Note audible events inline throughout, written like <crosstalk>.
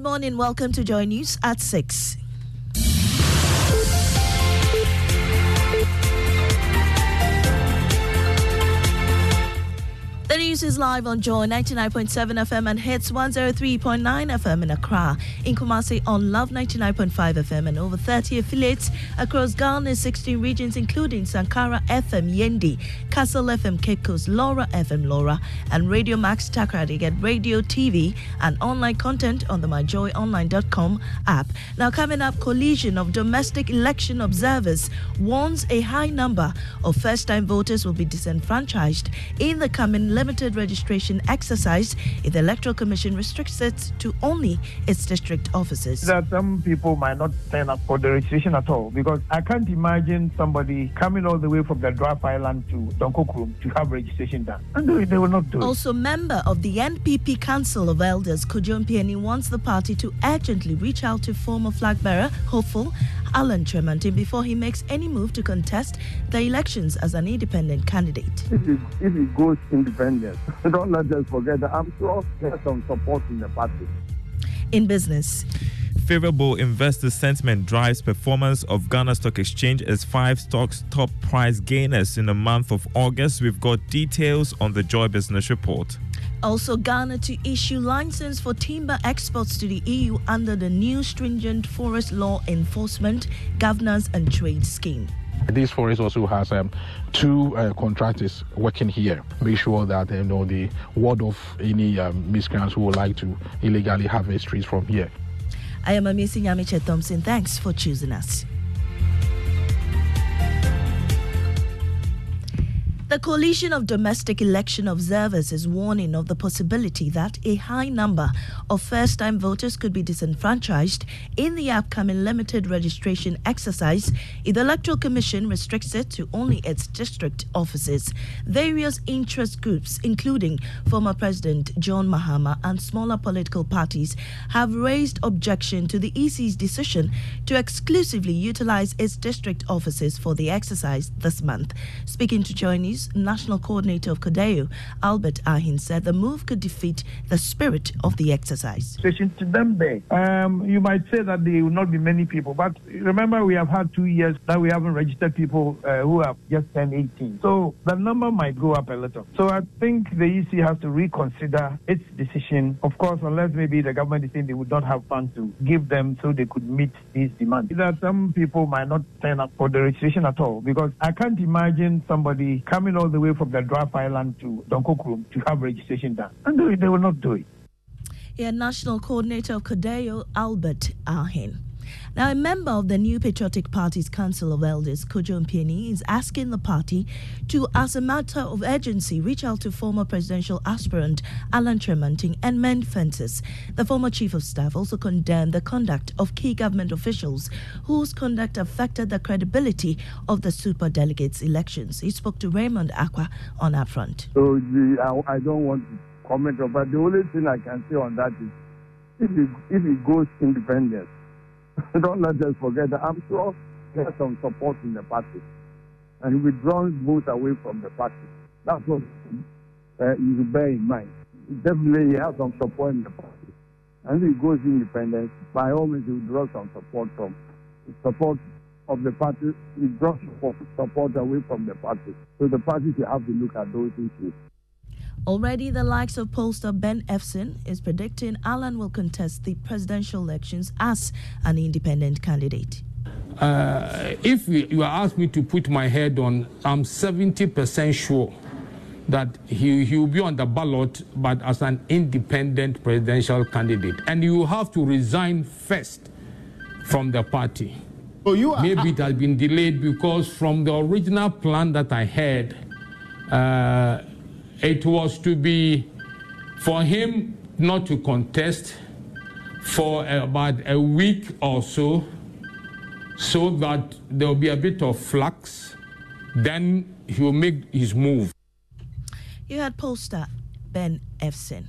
Good morning. Welcome to Joy News at 6. News is live on Joy 99.7 FM and hits 103.9 FM in Accra, in Kumasi on Love 99.5 FM and over 30 affiliates across Ghana's 16 regions, including Sankara FM Yendi, Castle FM Kekos, Lawra FM Lawra, and Radio Max Takoradi. Get radio, TV, and online content on the myjoyonline.com app. Now, coming up, coalition of domestic election observers warns a high number of first time voters will be disenfranchised in the coming limited registration exercise if the Electoral Commission restricts it to only its district offices. That some people might not sign up for the registration at all because I can't imagine somebody coming all the way from the Dwarf Island to Donkorkrom to have registration done. And they, they will not do it. Also, member of the NPP Council of Elders, Kojo Mpiani, wants the party to urgently reach out to former flag bearer, hopeful Alan Kyerematen, before he makes any move to contest the elections as an independent candidate. If he, if he goes independent, don't let us forget that I'm sure there's some support in the party. In business, Favorable investor sentiment drives performance of Ghana Stock Exchange as five stocks top price gainers in the month of August. We've got details on the Joy Business Report. Also, Ghana to issue license for timber exports to the EU under the new stringent forest law enforcement, governance and trade scheme. This forest also has um, two uh, contractors working here. Make sure that you know the ward of any um, miscreants who would like to illegally harvest trees from here. I am Amisi Nyamiche Thompson. Thanks for choosing us. The Coalition of Domestic Election Observers is warning of the possibility that a high number of first time voters could be disenfranchised in the upcoming limited registration exercise if the Electoral Commission restricts it to only its district offices. Various interest groups, including former President John Mahama and smaller political parties, have raised objection to the EC's decision to exclusively utilize its district offices for the exercise this month. Speaking to Joy National Coordinator of CODEO, Albert Arhin, said the move could defeat the spirit of the exercise. Um, you might say that there will not be many people, but remember we have had two years that we haven't registered people uh, who have just turned 18. So the number might go up a little. So I think the EC has to reconsider its decision. Of course, unless maybe the government is saying they would not have funds to give them so they could meet these demands. That some people might not sign up for the registration at all because I can't imagine somebody coming all the way from the Dwarf Island to Donkorkrom to have registration done. And they, they will not do it. Here, National Coordinator of CODEO, Albert Arhin. Now, a member of the New Patriotic Party's Council of Elders, Kojo Mpiani, is asking the party to, as a matter of urgency, reach out to former presidential aspirant Alan Kyerematen and mend fences. The former chief of staff also condemned the conduct of key government officials whose conduct affected the credibility of the super delegates elections. He spoke to Raymond Acquah on that front. So the, I, I don't want to comment but the only thing I can say on that is if he, if he goes independent, <laughs> don't let us forget that I'm sure there's some support in the party. And he withdraws votes away from the party. That's what uh, you should bear in mind. Definitely he has some support in the party. And if he goes independent, by all means he draw some support from support of the party, he draws support, support away from the party. So the party should have to look at those issues. Already, the likes of pollster Ben Ephson is predicting Alan will contest the presidential elections as an independent candidate. Uh, if you ask me to put my head on, I'm 70% sure that he, he will be on the ballot, but as an independent presidential candidate. And you have to resign first from the party. So you are, Maybe it has been delayed because from the original plan that I had, uh, it was to be for him not to contest for about a week or so, so that there will be a bit of flux. Then he will make his move. You had pollster Ben Ephson.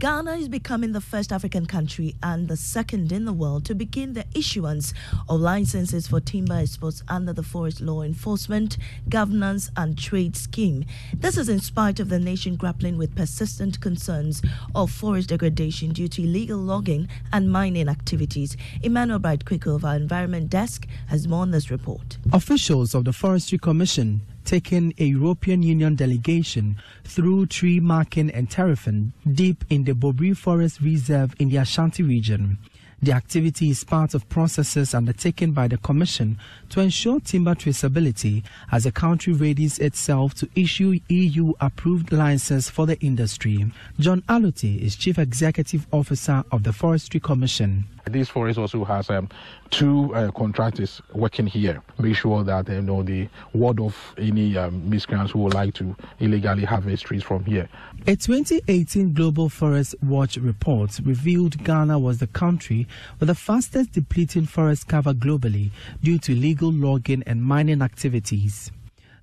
Ghana is becoming the first African country and the second in the world to begin the issuance of licenses for timber exports under the Forest Law Enforcement, Governance and Trade Scheme. This is in spite of the nation grappling with persistent concerns of forest degradation due to illegal logging and mining activities. Emmanuel Bright Quicker of our Environment Desk has more on this report. Officials of the Forestry Commission taken a European Union delegation through tree marking and terrafin deep in the Bobiri Forest Reserve in the Ashanti region. The activity is part of processes undertaken by the Commission to ensure timber traceability as the country readies itself to issue EU approved licenses for the industry. John Allotey is Chief Executive Officer of the Forestry Commission. This forest also has um, two uh, contractors working here. Make sure that you know the ward of any um, miscreants who would like to illegally harvest trees from here. A 2018 Global Forest Watch report revealed Ghana was the country with the fastest depleting forest cover globally due to illegal logging and mining activities.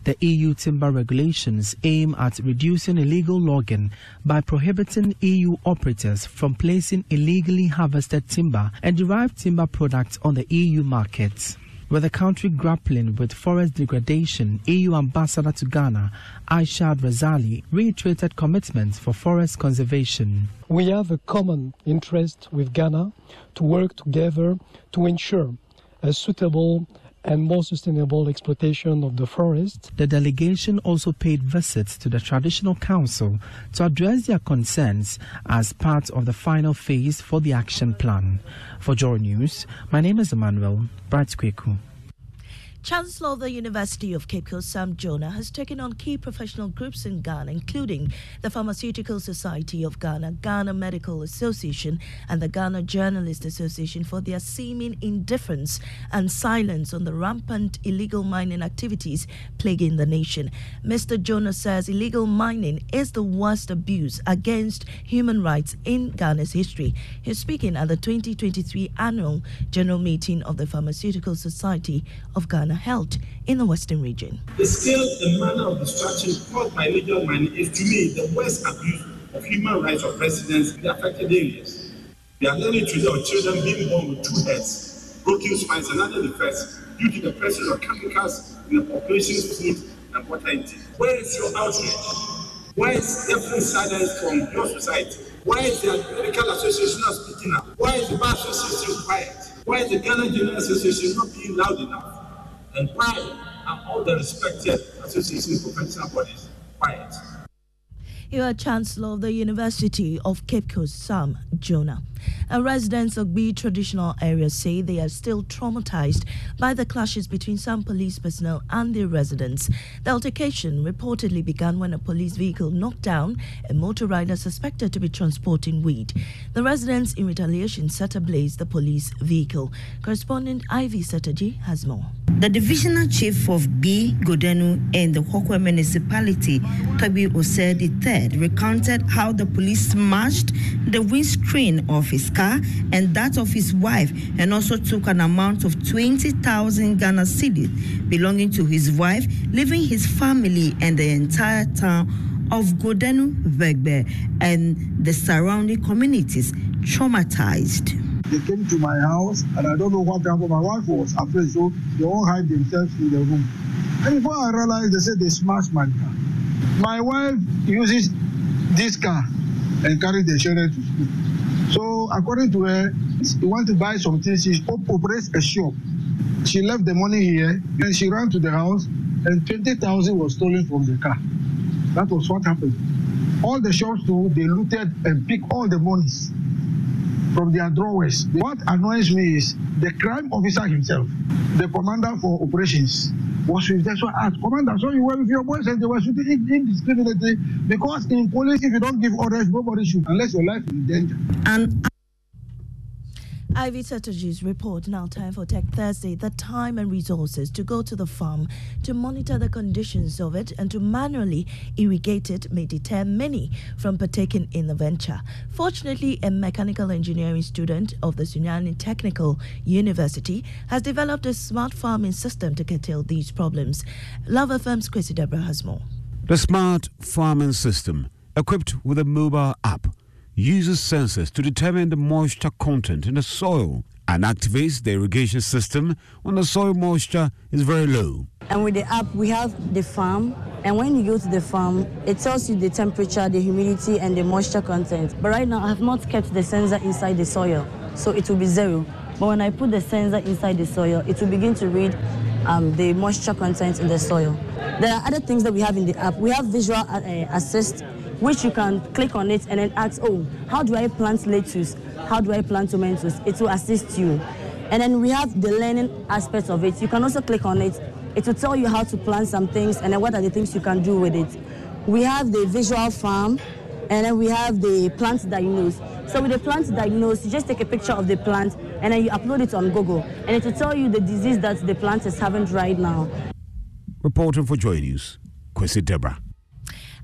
The EU timber regulations aim at reducing illegal logging by prohibiting EU operators from placing illegally harvested timber and derived timber products on the EU market. With the country grappling with forest degradation, EU Ambassador to Ghana, Irchad Razaaly, reiterated commitments for forest conservation. We have a common interest with Ghana to work together to ensure a suitable and more sustainable exploitation of the forest. The delegation also paid visits to the Traditional Council to address their concerns as part of the final phase for the action plan. For Joy News, my name is Emmanuel Bratkweku. Chancellor of the University of Cape Coast, Sam Jonah, has taken on key professional groups in Ghana, including the Pharmaceutical Society of Ghana, Ghana Medical Association, and the Ghana Journalist Association for their seeming indifference and silence on the rampant illegal mining activities plaguing the nation. Mr. Jonah says illegal mining is the worst abuse against human rights in Ghana's history. He's speaking at the 2023 annual general meeting of the Pharmaceutical Society of Ghana held in the Western region. The scale and manner of destruction caused by illegal mining is, to me, the worst abuse of human rights of residents in the affected areas. We are learning today of children being born with two heads, broken spines, and other defects due to the presence of chemicals in the population's food and water intake. Where is your outrage? Why is deafening silence from your society? Why is the medical association not speaking up? Why is the bar association quiet? Why is the Ghana Journalist Association not being loud enough? And why are all the respected association professional bodies quiet? You are Chancellor of the University of Cape Coast, Sam Jonah. And residents of B traditional areas say they are still traumatized by the clashes between some police personnel and their residents. The altercation reportedly began when a police vehicle knocked down a motor rider suspected to be transporting weed. The residents, in retaliation, set ablaze the police vehicle. Correspondent Ivy Setordji has more. The divisional chief of B Godenu in the Hokwe municipality, Toby Osed III, recounted how the police smashed the windscreen of his car and that of his wife, and also took an amount of 20,000 Ghana cedis belonging to his wife, leaving his family and the entire town of Godenu Vegbe and the surrounding communities traumatized. They came to my house and I don't know what happened. My wife was afraid, so they all hide themselves in the room. And before I realized, they said they smashed my car. My wife uses this car and carry the children to school. So according to her, she want to buy some things. She operates a shop. She left the money here and she ran to the house and 20,000 was stolen from the car. That was what happened. all the shops too, they looted and picked all the monies from their drawers. What annoys me is the crime officer himself, the commander for operations, was with them. So I asked, Commander, so you were with your boys and they were shooting indiscriminately because in police, if you don't give orders, nobody shoot unless your life is in danger. And Ivy Setordji's report. Now, time for Tech Thursday. The time and resources to go to the farm to monitor the conditions of it and to manually irrigate it may deter many from partaking in the venture. Fortunately, a mechanical engineering student of the Sunyani Technical University has developed a smart farming system to curtail these problems. Love FM's Kwesi Deborah has more. The smart farming system, equipped with a mobile app uses sensors to determine the moisture content in the soil and activates the irrigation system when the soil moisture is very low. And with the app, we have the farm. And when you go to the farm, it tells you the temperature, the humidity, and the moisture content. But right now, I have not kept the sensor inside the soil, so it will be zero. But when I put the sensor inside the soil, it will begin to read um, the moisture content in the soil. There are other things that we have in the app. We have visual uh, assist, which you can click on it and then ask, oh, how do I plant lettuce? How do I plant tomatoes? It will assist you. And then we have the learning aspect of it. You can also click on it. It will tell you how to plant some things and then what are the things you can do with it. We have the visual farm and then we have the plant diagnose. So with the plant diagnose, you just take a picture of the plant and then you upload it on Google and it will tell you the disease that the plant is having right now. Reporting for Joy News, Kwesi Deborah.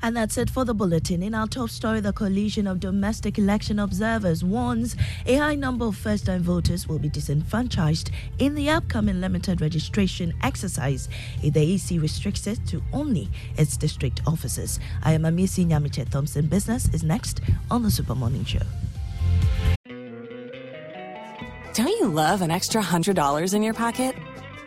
And that's it for the bulletin. In our top story, the Coalition of Domestic Election Observers warns a high number of first time voters will be disenfranchised in the upcoming limited registration exercise if the EC restricts it to only its district offices. I am Amisi Nyamiche Thompson. Business is next on the Super Morning Show. Don't you love an extra $100 in your pocket?